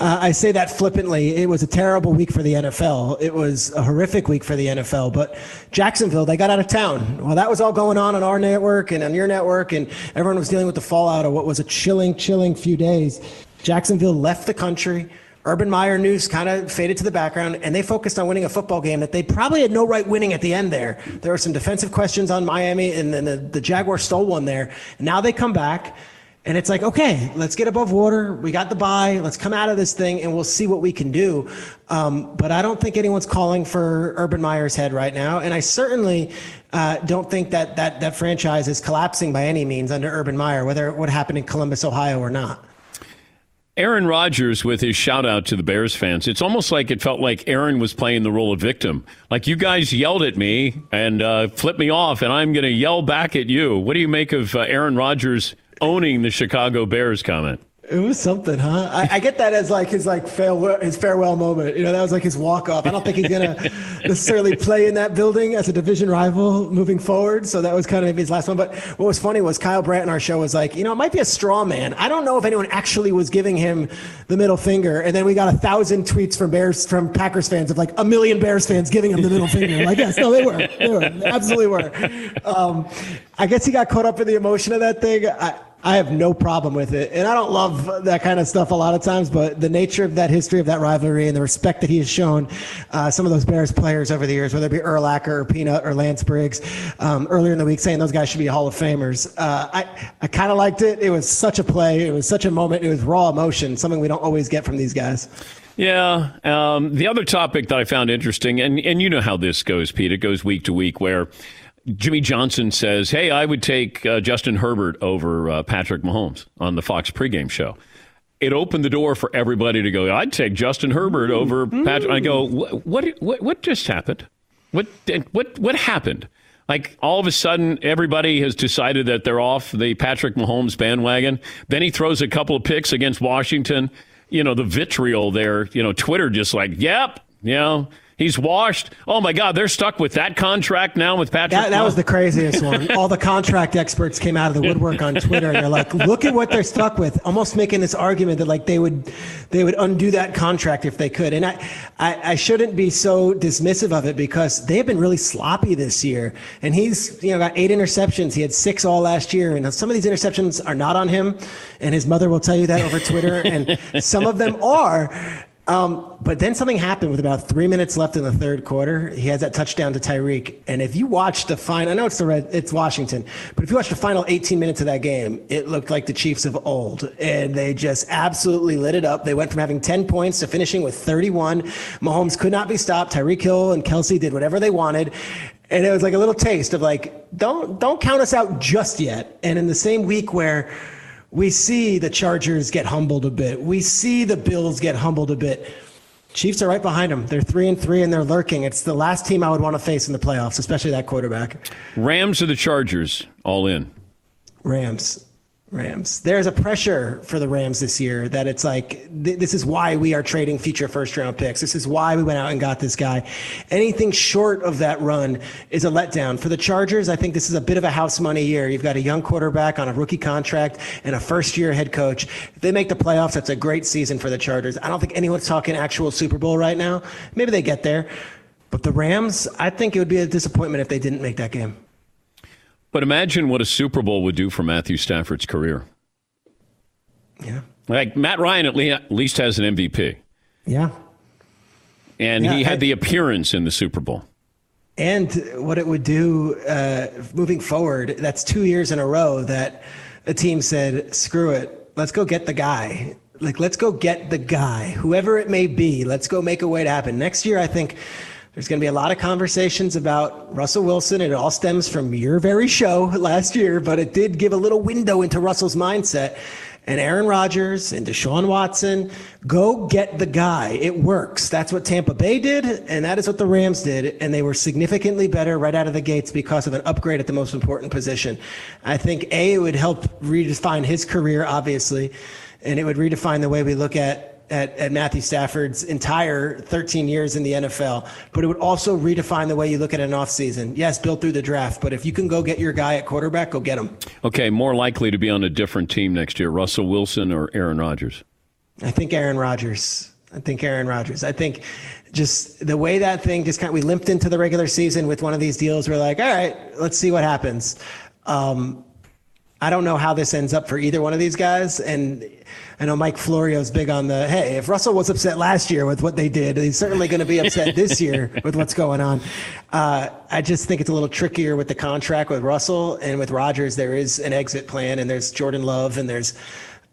uh, I say that flippantly. It was a terrible week for the NFL. It was a horrific week for the NFL. But Jacksonville, they got out of town. Well, that was all going on on our network and on your network, and everyone was dealing with the fallout of what was a chilling, chilling few days. Jacksonville left the country Urban Meyer news kind of faded to the background, and they focused on winning a football game that they probably had no right winning at the end there. There were some defensive questions on Miami, and then the, the Jaguars stole one there. And now they come back, and it's like, okay, let's get above water. We got the bye. Let's come out of this thing, and we'll see what we can do. Um, but I don't think anyone's calling for Urban Meyer's head right now, and I certainly uh, don't think that, that that franchise is collapsing by any means under Urban Meyer, whether it would happen in Columbus, Ohio, or not. Aaron Rodgers with his shout out to the Bears fans. It's almost like it felt like Aaron was playing the role of victim. Like you guys yelled at me and uh, flipped me off, and I'm going to yell back at you. What do you make of uh, Aaron Rodgers owning the Chicago Bears comment? It was something, huh? I, I, get that as like his like farewell, his farewell moment. You know, that was like his walk off. I don't think he's gonna necessarily play in that building as a division rival moving forward. So that was kind of maybe his last one. But what was funny was Kyle Brandt in our show was like, you know, it might be a straw man. I don't know if anyone actually was giving him the middle finger. And then we got a thousand tweets from Bears from Packers fans of like a million Bears fans giving him the middle finger. Like, yes, no, they were, they were, they absolutely were. Um, I guess he got caught up in the emotion of that thing. I, I have no problem with it. And I don't love that kind of stuff a lot of times, but the nature of that history of that rivalry and the respect that he has shown uh, some of those Bears players over the years, whether it be Urlacher or Peanut or Lance Briggs, um, earlier in the week saying those guys should be Hall of Famers. Uh, I, I kind of liked it. It was such a play. It was such a moment. It was raw emotion, something we don't always get from these guys. Yeah. Um, the other topic that I found interesting, and, and you know how this goes, Pete, it goes week to week where – Jimmy Johnson says, "Hey, I would take uh, Justin Herbert over uh, Patrick Mahomes on the Fox pregame show." It opened the door for everybody to go. I'd take Justin Herbert over mm-hmm. Patrick. I go, what, what? What just happened? What? What? What happened? Like all of a sudden, everybody has decided that they're off the Patrick Mahomes bandwagon. Then he throws a couple of picks against Washington. You know the vitriol there. You know Twitter just like, yep, you know He's washed. Oh my God, they're stuck with that contract now with Patrick. That, that was the craziest one. All the contract experts came out of the woodwork on Twitter, and they're like, "Look at what they're stuck with." Almost making this argument that like they would, they would undo that contract if they could. And I, I, I shouldn't be so dismissive of it because they have been really sloppy this year. And he's, you know, got eight interceptions. He had six all last year, and some of these interceptions are not on him, and his mother will tell you that over Twitter, and some of them are. Um, but then something happened with about three minutes left in the third quarter. He has that touchdown to Tyreek, and if you watch the final, I know it's the red, it's Washington, but if you watch the final 18 minutes of that game, it looked like the Chiefs of old, and they just absolutely lit it up. They went from having 10 points to finishing with 31. Mahomes could not be stopped. Tyreek Hill and Kelce did whatever they wanted. And it was like a little taste of like, don't don't count us out just yet. And in the same week where we see the Chargers get humbled a bit. We see the Bills get humbled a bit. Chiefs are right behind them. They're three and three, and they're lurking. It's the last team I would want to face in the playoffs, especially that quarterback. Rams or the Chargers? All in. Rams. Rams. There's a pressure for the Rams this year that it's like th- this is why we are trading future first round picks. This is why we went out and got this guy. Anything short of that run is a letdown. For the Chargers, I think this is a bit of a house money year. You've got a young quarterback on a rookie contract and a first year head coach. If they make the playoffs, that's a great season for the Chargers. I don't think anyone's talking actual Super Bowl right now. Maybe they get there. But the Rams, I think it would be a disappointment if they didn't make that game. But imagine what a Super Bowl would do for Matthew Stafford's career. Yeah. Like Matt Ryan at least has an MVP. Yeah. And yeah, he had I, the appearance in the Super Bowl. And what it would do uh, moving forward, that's two years in a row that a team said, screw it, let's go get the guy. Like, let's go get the guy, whoever it may be. Let's go make a way to happen. Next year, I think there's going to be a lot of conversations about Russell Wilson. It all stems from your very show last year, but it did give a little window into Russell's mindset. And Aaron Rodgers and Deshaun Watson, go get the guy. It works. That's what Tampa Bay did, and that is what the Rams did. And they were significantly better right out of the gates because of an upgrade at the most important position. I think A, it would help redefine his career, obviously, and it would redefine the way we look at at, at Matthew Stafford's entire 13 years in the NFL, but it would also redefine the way you look at an offseason. Yes, built through the draft, but if you can go get your guy at quarterback, go get him. Okay, more likely to be on a different team next year, Russell Wilson or Aaron Rodgers? I think Aaron Rodgers. I think Aaron Rodgers. I think just the way that thing just kind of, we limped into the regular season with one of these deals. We're like, all right, let's see what happens. Um, I don't know how this ends up for either one of these guys. And I know Mike Florio's big on the hey, if Russell was upset last year with what they did, he's certainly going to be upset this year with what's going on. Uh, I just think it's a little trickier with the contract with Russell and with Rodgers. There is an exit plan, and there's Jordan Love, and there's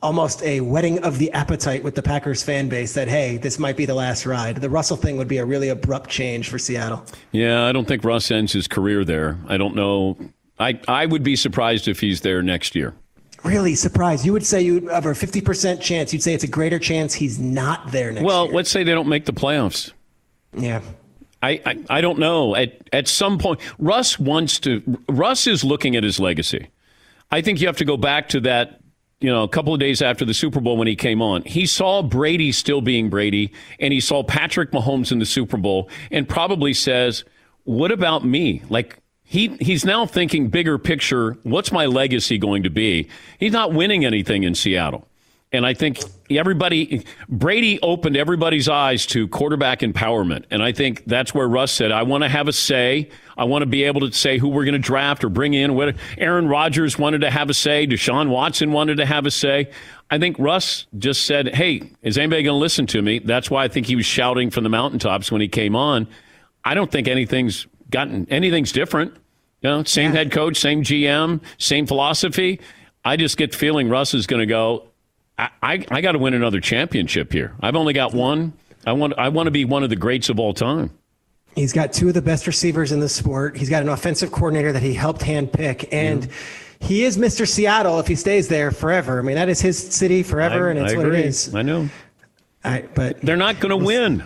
almost a whetting of the appetite with the Packers fan base that hey, this might be the last ride. The Russell thing would be a really abrupt change for Seattle. Yeah, I don't think Russ ends his career there. I don't know. I I would be surprised if he's there next year really surprised. You would say you have a 50% chance. You'd say it's a greater chance he's not there next well, year. Well, let's say they don't make the playoffs. Yeah. I, I, I don't know. At at some point Russ wants to Russ is looking at his legacy. I think you have to go back to that, you know, a couple of days after the Super Bowl when he came on. He saw Brady still being Brady and he saw Patrick Mahomes in the Super Bowl and probably says, "What about me?" Like he he's now thinking bigger picture. What's my legacy going to be? He's not winning anything in Seattle. And I think everybody, Brady opened everybody's eyes to quarterback empowerment. And I think that's where Russ said, I want to have a say. I want to be able to say who we're going to draft or bring in. What Aaron Rodgers wanted to have a say. Deshaun Watson wanted to have a say. I think Russ just said, Hey, is anybody going to listen to me? That's why I think he was shouting from the mountaintops when he came on. I don't think anything's gotten anything's different. You know, same yeah. head coach, same GM, same philosophy. I just get the feeling Russ is going to go. I, I, I got to win another championship here. I've only got one. I want I want to be one of the greats of all time. He's got two of the best receivers in the sport. He's got an offensive coordinator that he helped handpick, and yeah. he is Mr. Seattle if he stays there forever. I mean, that is his city forever, I, and it's what it is. I know. I, but they're not going to win.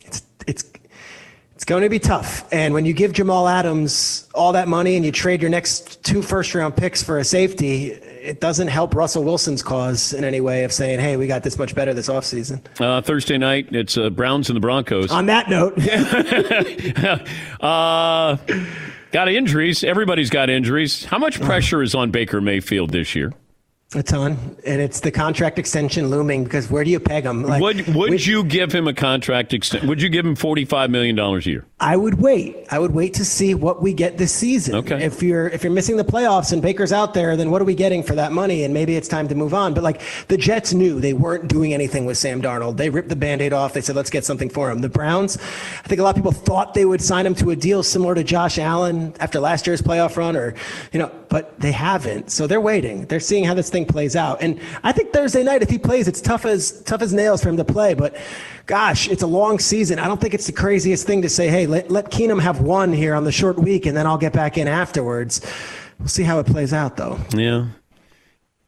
It's it's It's going to be tough. And when you give Jamal Adams all that money and you trade your next two first round picks for a safety, it doesn't help Russell Wilson's cause in any way of saying, hey, we got this much better this offseason. Uh, Thursday night, it's uh, Browns and the Broncos. On that note, uh, got injuries. Everybody's got injuries. How much pressure is on Baker Mayfield this year? A ton, and it's the contract extension looming because where do you peg him? Like, would would you give him a contract extension? Would you give him forty five million dollars a year? I would wait. I would wait to see what we get this season. Okay. If you're if you're missing the playoffs and Baker's out there, then what are we getting for that money? And maybe it's time to move on. But like the Jets knew they weren't doing anything with Sam Darnold. They ripped the band-aid off. They said let's get something for him. The Browns, I think a lot of people thought they would sign him to a deal similar to Josh Allen after last year's playoff run, or you know, but they haven't. So they're waiting. They're seeing how this thing plays out. And I think Thursday night, if he plays, it's tough as tough as nails for him to play. But gosh, it's a long season. I don't think it's the craziest thing to say, hey, let, let Keenum have one here on the short week, and then I'll get back in afterwards. We'll see how it plays out, though. Yeah.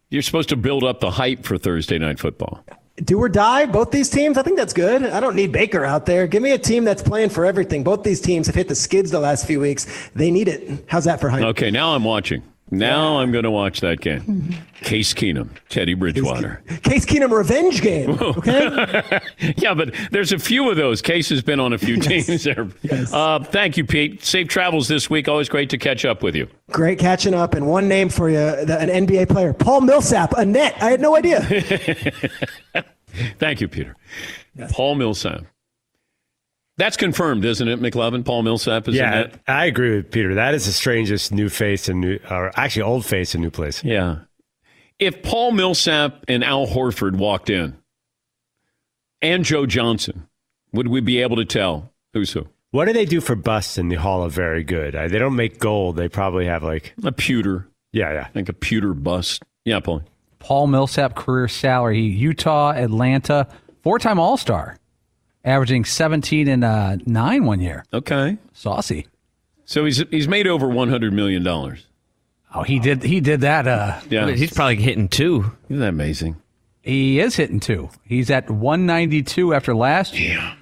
You're supposed to build up the hype for Thursday night football. Do or die, both these teams. I think that's good. I don't need Baker out there. Give me a team that's playing for everything. Both these teams have hit the skids the last few weeks. They need it. How's that for hype? Okay, now I'm watching. Now yeah. I'm going to watch that game. Case Keenum, Teddy Bridgewater. Case Keenum revenge game. Okay. yeah, but there's a few of those. Case has been on a few yes. teams there. Yes. Uh, thank you, Pete. Safe travels this week. Always great to catch up with you. Great catching up. And one name for you, the, an NBA player, Paul Millsap, a net. I had no idea. thank you, Peter. Yes. Paul Millsap. That's confirmed, isn't it, McLovin? Paul Millsap is yeah, in that? I agree with Peter. That is the strangest new face and new, or actually old face in new place. Yeah. If Paul Millsap and Al Horford walked in, and Joe Johnson, would we be able to tell who's who? What do they do for busts in the Hall of Very Good? Uh, they don't make gold. They probably have like a pewter. Yeah, yeah, like a pewter bust. Yeah, Paul. Paul Millsap career salary: Utah, Atlanta, four-time All Star averaging 17 and uh, 9 one year. Okay. Saucy. So he's he's made over 100 million dollars. Oh, he did he did that uh yeah. He's probably hitting 2. Isn't that amazing? He is hitting 2. He's at 192 after last year. Yeah.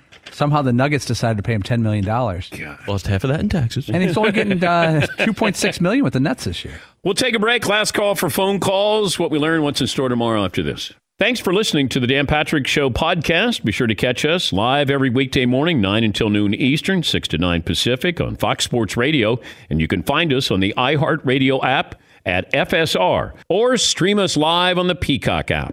Somehow the Nuggets decided to pay him $10 million. God. Lost half of that in taxes. And he's only getting uh, 2.6 million with the Nets this year. We'll take a break. Last call for phone calls. What we learn, what's in store tomorrow after this. Thanks for listening to the Dan Patrick Show podcast. Be sure to catch us live every weekday morning, 9 until noon Eastern, 6 to 9 Pacific on Fox Sports Radio. And you can find us on the iHeartRadio app at FSR or stream us live on the Peacock app.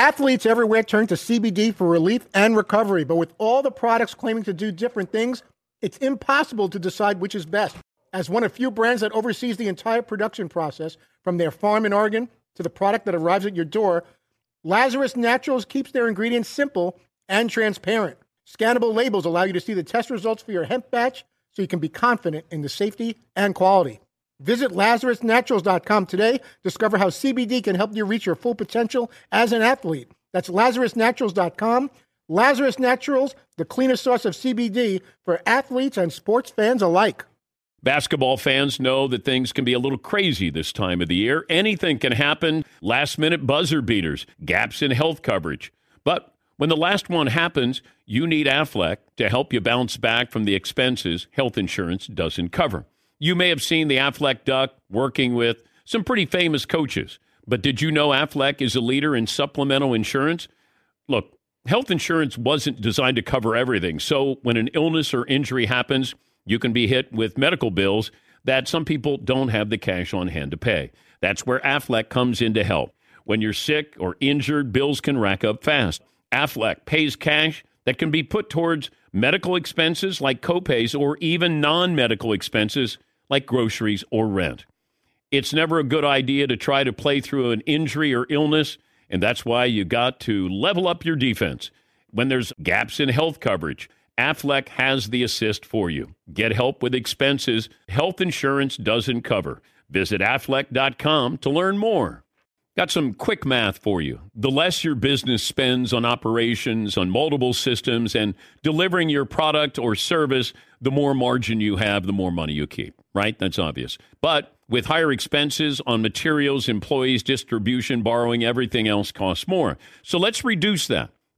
Athletes everywhere turn to CBD for relief and recovery, but with all the products claiming to do different things, it's impossible to decide which is best. As one of few brands that oversees the entire production process, from their farm in Oregon to the product that arrives at your door, Lazarus Naturals keeps their ingredients simple and transparent. Scannable labels allow you to see the test results for your hemp batch so you can be confident in the safety and quality. Visit LazarusNaturals.com today. Discover how CBD can help you reach your full potential as an athlete. That's LazarusNaturals.com. Lazarus Naturals, the cleanest source of CBD for athletes and sports fans alike. Basketball fans know that things can be a little crazy this time of the year. Anything can happen last minute buzzer beaters, gaps in health coverage. But when the last one happens, you need Aflac to help you bounce back from the expenses health insurance doesn't cover. You may have seen the Aflac Duck working with some pretty famous coaches, but did you know Aflac is a leader in supplemental insurance? Look, health insurance wasn't designed to cover everything. So when an illness or injury happens, you can be hit with medical bills that some people don't have the cash on hand to pay. That's where Aflac comes in to help. When you're sick or injured, bills can rack up fast. Aflac pays cash that can be put towards medical expenses like copays or even non medical expenses like groceries or rent. It's never a good idea to try to play through an injury or illness, and that's why you got to level up your defense. When there's gaps in health coverage, Aflac has the assist for you. Get help with expenses health insurance doesn't cover. Visit aflac.com to learn more. Got some quick math for you. The less your business spends on operations, on multiple systems, and delivering your product or service, the more margin you have, the more money you keep, right? That's obvious. But with higher expenses on materials, employees, distribution, borrowing, everything else costs more. So let's reduce that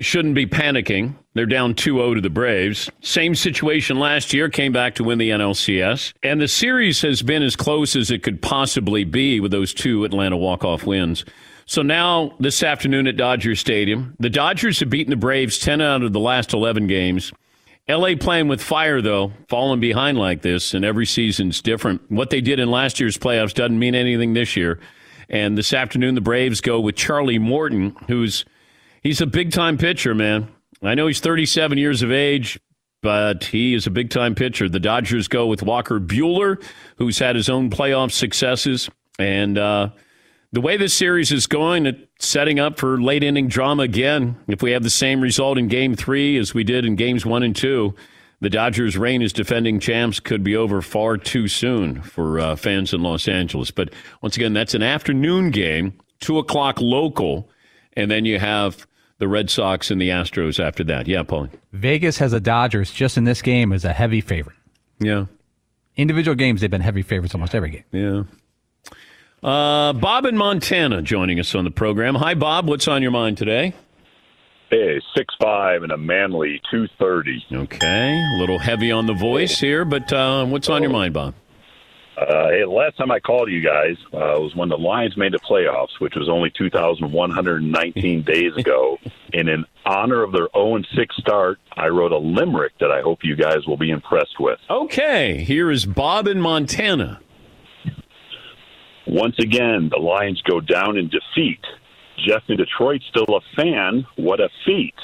shouldn't be panicking. They're down 2 0 to the Braves. Same situation last year, came back to win the NLCS. And the series has been as close as it could possibly be with those two Atlanta walk off wins. So now, this afternoon at Dodger Stadium, the Dodgers have beaten the Braves 10 out of the last 11 games. LA playing with fire, though, falling behind like this, and every season's different. What they did in last year's playoffs doesn't mean anything this year. And this afternoon, the Braves go with Charlie Morton, who's he's a big time pitcher, man. I know he's 37 years of age, but he is a big time pitcher. The Dodgers go with Walker Buehler, who's had his own playoff successes. And uh, the way this series is going, it's setting up for late inning drama again. If we have the same result in game three as we did in games one and two, the Dodgers' reign as defending champs could be over far too soon for uh, fans in Los Angeles. But once again, that's an afternoon game, 2 o'clock local, and then you have the Red Sox and the Astros after that. Yeah, Paul. Vegas has the Dodgers just in this game as a heavy favorite. Yeah. Individual games, they've been heavy favorites almost every game. Yeah. Uh, Bob in Montana joining us on the program. Hi, Bob. What's on your mind today? Hey, six five and a manly two thirty. Okay, a little heavy on the voice here, but uh, what's on your mind, Bob? Uh, hey, the last time I called you guys uh, was when the Lions made the playoffs, which was only 2,119 days ago. And in honor of their 0 6 start, I wrote a limerick that I hope you guys will be impressed with. Okay, here is Bob in Montana. Once again, the Lions go down in defeat. Jeff in Detroit still a fan. What a feat.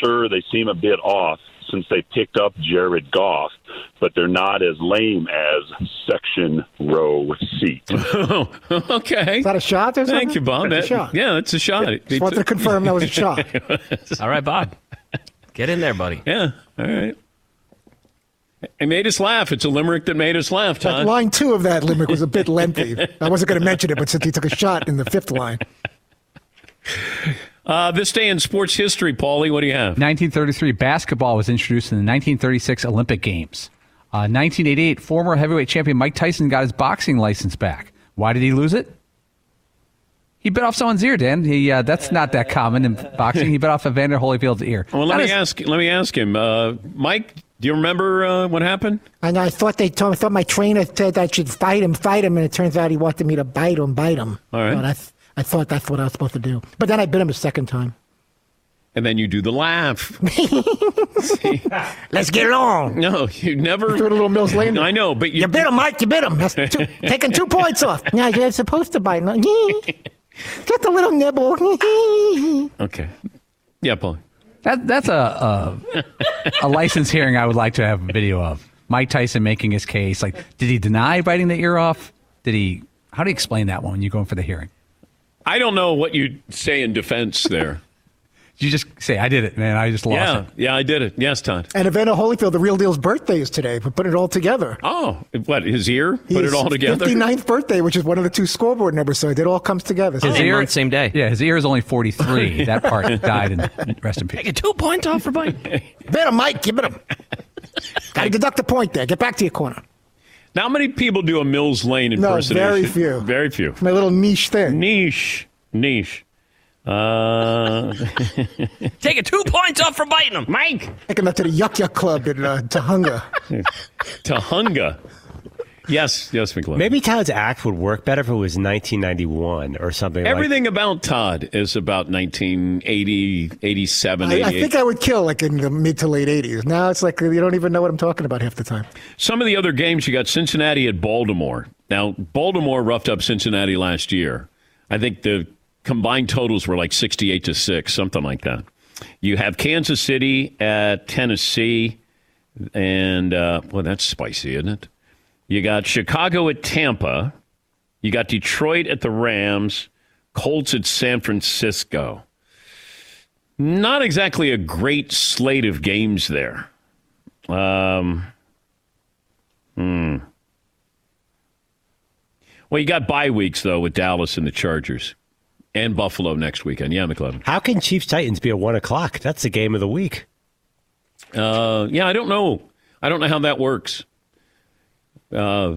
Sure, they seem a bit off since they picked up Jared Goff, but they're not as lame as section row seat. Oh, okay. Is that a shot or something? Thank you, Bob. That's a That- shot. Yeah, it's a shot. Just wanted to confirm that was a shot. All right, Bob. Get in there, buddy. Yeah. All right. It made us laugh. It's a limerick that made us laugh, But Todd. line two of that limerick was a bit lengthy. I wasn't going to mention it, but since he took a shot in the fifth line, Uh, this day in sports history, Paulie, what do you have? 1933, basketball was introduced in the 1936 Olympic Games. Uh, 1988, former heavyweight champion Mike Tyson got his boxing license back. Why did he lose it? He bit off someone's ear, Dan. He, uh, that's not that common in boxing. He bit off Evander Holyfield's ear. Well, let That me is- ask. Let me ask him, uh, Mike. Do you remember uh, what happened? and I thought they told, I thought my trainer said I should fight him, fight him, and it turns out he wanted me to bite him, bite him. All right. But I, th- I thought that's what I was supposed to do. But then I bit him a second time. And then you do the laugh. Let's get along. No, you never. Do a little Mills Lane. I know, but you, You bit him, Mike. You bit him. That's two, taking two points off. Yeah, you're supposed to bite. him. Just a little nibble. Okay. Yeah, Paul. That, that's a, a, a license hearing I would like to have a video of. Mike Tyson making his case. Like, did he deny biting the ear off? Did he? How do you explain that one when you go in for the hearing? I don't know what you'd say in defense there. you just say, "I did it, man. I just lost yeah, it." yeah, I did it. Yes, Todd. And Evander Holyfield, the real deal's birthday is today. We put it all together. Oh, what his ear? Put it all together. 59th birthday, which is one of the two scoreboard numbers, so it all comes together. His ear, same day. Yeah, his ear is only 43. that part died and rest in peace. Take two points off for biting. Better, Mike. Give it him. Got to deduct a point there. Get back to your corner. Now, how many people do a Mills Lane impersonation? No, impersonation? very few. Very few. My little niche thing. Niche. Niche. Uh, Taking two points off for biting them. Mike. Taking that to the Yuck Yuck Club in uh, Tujunga. Tujunga. Yes, yes, McLean. Maybe Todd's act would work better if it was 1991 or something. like Everything about Todd is about 1980, 87, I, I think I would kill like in the mid to late 80s. Now it's like you don't even know what I'm talking about half the time. Some of the other games, you got Cincinnati at Baltimore. Now, Baltimore roughed up Cincinnati last year. I think the combined totals were like 68 to 6, something like that. You have Kansas City at Tennessee, and, uh, well, that's spicy, isn't it? You got Chicago at Tampa. You got Detroit at the Rams, Colts at San Francisco. Not exactly a great slate of games there. Um, hmm. Well, you got bye weeks though with Dallas and the Chargers, and Buffalo next weekend. Yeah, McLovin. How can Chiefs Titans be at one o'clock? That's the game of the week. Uh, yeah, I don't know. I don't know how that works. Uh,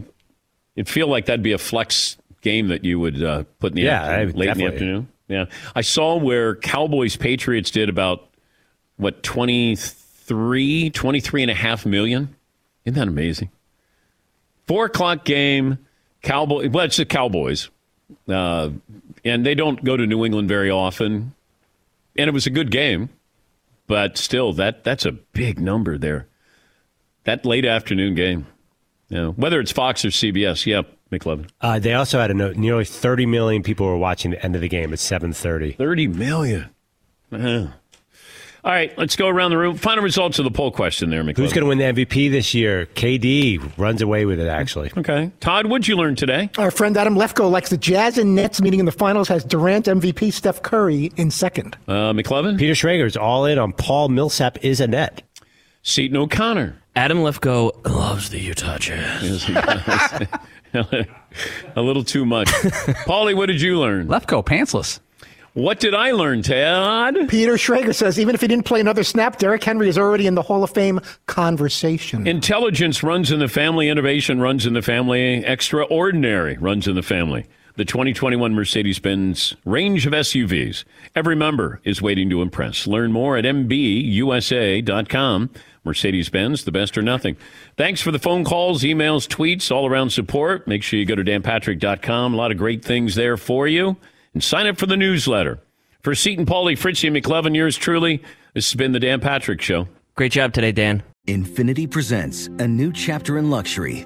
it'd feel like that'd be a flex game that you would uh, put in the Yeah, afternoon, late in the afternoon. Yeah, I saw where Cowboys Patriots did about what 23, 23 and a half million. Isn't that amazing? Four o'clock game, Cowboy. Well, it's the Cowboys, uh, and they don't go to New England very often. And it was a good game, but still, that that's a big number there. That late afternoon game, you know, whether it's Fox or CBS. Yeah, McLovin. Uh, they also had a note. Nearly 30 million people were watching the end of the game at 7:30. 30 million. Uh-huh. All right, let's go around the room. Final results of the poll question there, McLovin. Who's going to win the MVP this year? KD runs away with it. Actually, Okay. Todd, what'd you learn today? Our friend Adam Lefkoe likes the Jazz and Nets meeting in the finals. Has Durant MVP, Steph Curry in second. Uh, McLovin? Peter Schrager is all in on Paul Millsap is a net. Seton O'Connor. Adam Lefkoe loves the Utah Jazz. a little too much. Paulie, what did you learn? Lefkoe, pantsless. What did I learn, Todd? Peter Schrager says even if he didn't play another snap, Derrick Henry is already in the Hall of Fame conversation. Intelligence runs in the family, innovation runs in the family, extraordinary runs in the family. The 2021 Mercedes Benz range of SUVs. Every member is waiting to impress. Learn more at MBUSA.com. Mercedes Benz, the best or nothing. Thanks for the phone calls, emails, tweets, all around support. Make sure you go to danpatrick.com. A lot of great things there for you. And sign up for the newsletter. For Seton, Paulie, Fritzy, and McLovin, yours truly, this has been the Dan Patrick Show. Great job today, Dan. Infiniti presents a new chapter in luxury,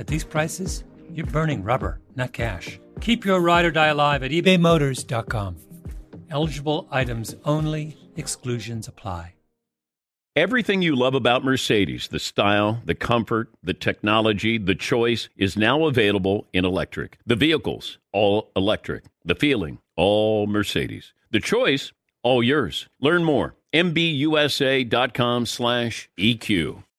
at these prices, you're burning rubber, not cash. Keep your ride or die alive at ebaymotors.com. Eligible items only, exclusions apply. Everything you love about Mercedes, the style, the comfort, the technology, the choice, is now available in electric. The vehicles, all electric. The feeling, all Mercedes. The choice, all yours. Learn more. MBUSA.com slash EQ.